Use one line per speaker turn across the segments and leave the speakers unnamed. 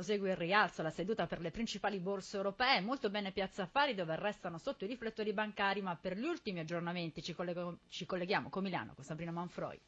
Prosegue il rialzo, la seduta per le principali borse europee, molto bene Piazza Affari dove restano sotto i riflettori bancari, ma per gli ultimi aggiornamenti ci, collego- ci colleghiamo con Milano, con Sabrina Manfroi.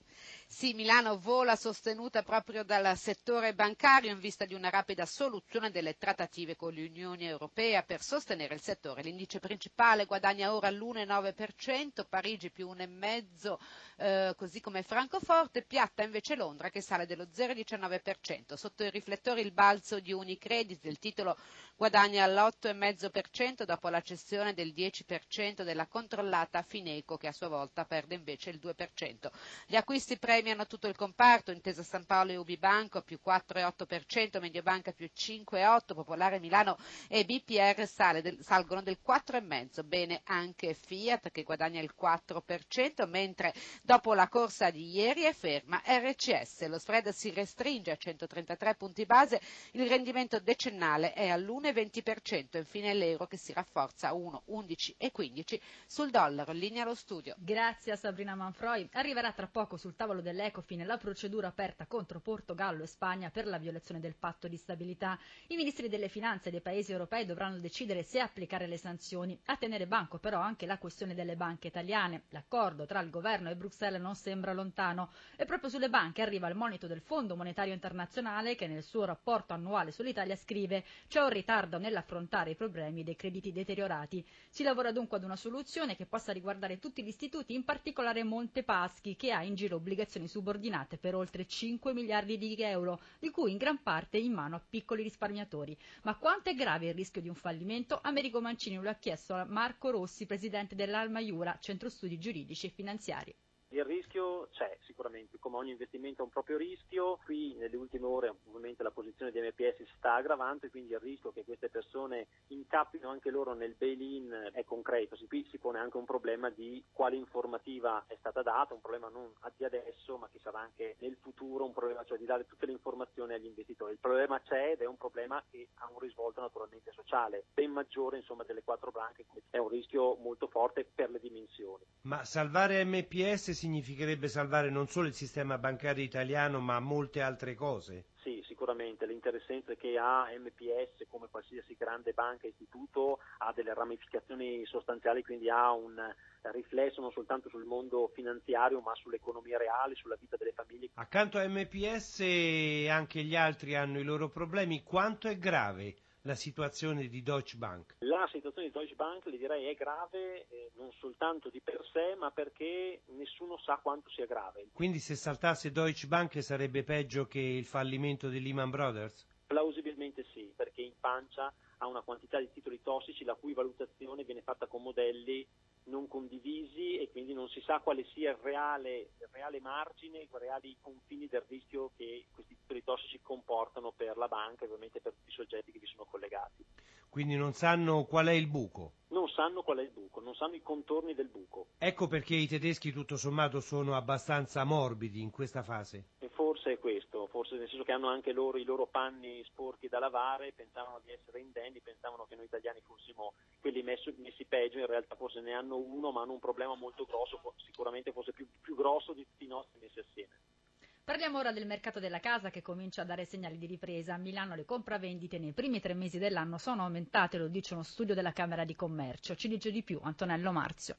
Sì, Milano vola sostenuta proprio dal settore bancario in vista di una rapida soluzione delle trattative con l'Unione Europea per sostenere il settore. L'indice principale guadagna ora l'1,9%, Parigi più 1,5%, eh, così come Francoforte, piatta invece Londra che sale dello 0,19%. Sotto i riflettori il balzo di Unicredit, il titolo guadagna l'8,5% dopo la cessione del 10% della controllata Fineco che a sua volta perde invece il 2%. Gli acquisti premiano tutto il comparto, Intesa San Paolo e Ubibanco più 4,8%, Mediobanca più 5,8%, Popolare Milano e BPR del, salgono del 4,5%. Bene anche Fiat che guadagna il 4%, mentre dopo la corsa di ieri è ferma RCS. Lo spread si restringe a 133 punti base, il rendimento decennale è all'1,20%, infine l'euro che si rafforza a 1,11 e 15 sul dollaro. Linea allo studio.
Grazie a Sabrina Manfroi. Arriverà tra poco sul tavolo dell'Ecofin la procedura aperta contro Portogallo e Spagna per la violazione del patto di stabilità. I ministri delle finanze dei paesi europei dovranno decidere se applicare le sanzioni. A tenere banco però anche la questione delle banche italiane. L'accordo tra il governo e Bruxelles non sembra lontano e proprio sulle banche arriva il monito del Fondo Monetario Internazionale che nel suo rapporto annuale sull'Italia scrive c'è un ritardo nell'affrontare i problemi dei crediti deteriorati. Si lavora dunque ad una soluzione che possa riguardare tutti gli istituti, in particolare Montepaschi, che ha in giro obbligazioni subordinate per oltre 5 miliardi di euro, di cui in gran parte in mano a piccoli risparmiatori. Ma quanto è grave il rischio di un fallimento? Americo Mancini lo ha chiesto a Marco Rossi, presidente dell'Alma Centro Studi Giuridici e Finanziari.
Il rischio c'è sicuramente, come ogni investimento ha un proprio rischio, qui nelle ultime ore ovviamente la posizione di MPS si sta aggravando e quindi il rischio che queste persone incappino anche loro nel bail-in è concreto, qui si pone anche un problema di quale informativa è stata data, un problema non di adesso ma che sarà anche nel futuro un problema, cioè di dare tutte le informazioni agli investitori. Il problema c'è ed è un problema che ha un risvolto naturalmente sociale, ben maggiore insomma delle quattro branche, è un rischio molto forte per le dimensioni.
Ma salvare MPS significherebbe salvare non solo il sistema bancario italiano ma molte altre cose?
Sì, sicuramente l'interessenza che ha MPS come qualsiasi grande banca e istituto ha delle ramificazioni sostanziali, quindi ha un riflesso non soltanto sul mondo finanziario ma sull'economia reale, sulla vita delle famiglie.
Accanto a MPS anche gli altri hanno i loro problemi, quanto è grave la situazione di Deutsche Bank?
La situazione di Deutsche Bank, le direi, è grave eh, non soltanto di per sé, ma perché nessuno sa quanto sia grave.
Quindi se saltasse Deutsche Bank sarebbe peggio che il fallimento di Lehman Brothers?
Plausibilmente sì, perché in pancia ha una quantità di titoli tossici la cui valutazione viene fatta con modelli non condivisi e quindi non si sa quale sia il reale, il reale margine, i reali confini del rischio che questi titoli tossici comportano per la banca e ovviamente per tutti i soggetti che vi sono collegati.
Quindi non sanno qual è il buco?
Non sanno qual è il buco, non sanno i contorni del buco.
Ecco perché i tedeschi tutto sommato sono abbastanza morbidi in questa fase.
E forse è questo, forse nel senso che hanno anche loro i loro panni sporchi da lavare, pensavano di essere indenni, pensavano che noi italiani fossimo quelli messi, messi peggio, in realtà forse ne hanno uno ma hanno un problema molto grosso, sicuramente forse più, più grosso di tutti i nostri messi assieme.
Parliamo ora del mercato della casa che comincia a dare segnali di ripresa. A Milano le compravendite nei primi tre mesi dell'anno sono aumentate, lo dice uno studio della Camera di Commercio. Ci dice di più Antonello Marzio.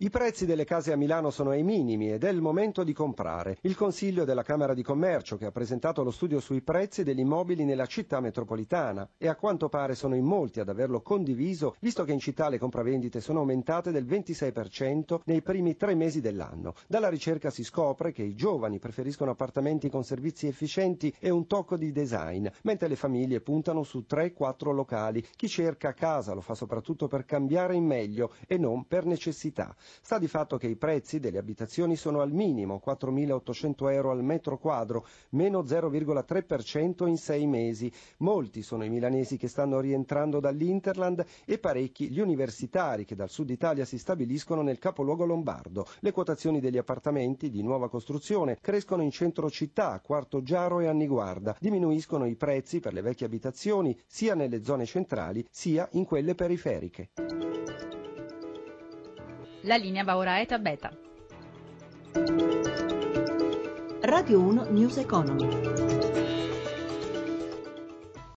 I prezzi delle case a Milano sono ai minimi ed è il momento di comprare. Il Consiglio della Camera di Commercio che ha presentato lo studio sui prezzi degli immobili nella città metropolitana e a quanto pare sono in molti ad averlo condiviso, visto che in città le compravendite sono aumentate del 26% nei primi tre mesi dell'anno. Dalla ricerca si scopre che i giovani preferiscono appartamenti con servizi efficienti e un tocco di design, mentre le famiglie puntano su 3-4 locali. Chi cerca casa lo fa soprattutto per cambiare in meglio e non per necessità. Sta di fatto che i prezzi delle abitazioni sono al minimo, 4.800 euro al metro quadro, meno 0,3% in sei mesi. Molti sono i milanesi che stanno rientrando dall'Interland e parecchi gli universitari che dal sud Italia si stabiliscono nel capoluogo lombardo. Le quotazioni degli appartamenti di nuova costruzione crescono in centro città, Quarto Giaro e Anniguarda. Diminuiscono i prezzi per le vecchie abitazioni sia nelle zone centrali sia in quelle periferiche.
La linea va ora a Eta Beta.
Radio 1 News Economy.